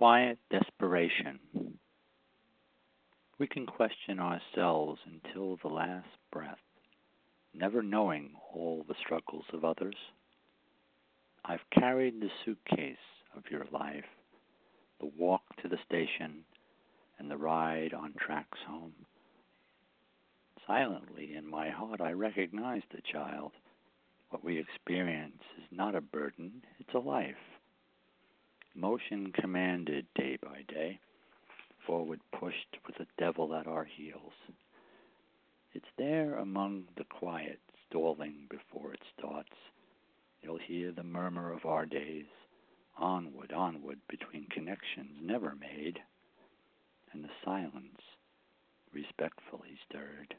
Quiet desperation. We can question ourselves until the last breath, never knowing all the struggles of others. I've carried the suitcase of your life, the walk to the station, and the ride on tracks home. Silently in my heart, I recognize the child. What we experience is not a burden, it's a life. Motion commanded day by day, forward pushed with the devil at our heels. It's there among the quiet, stalling before it starts. You'll hear the murmur of our days, onward, onward, between connections never made, and the silence respectfully stirred.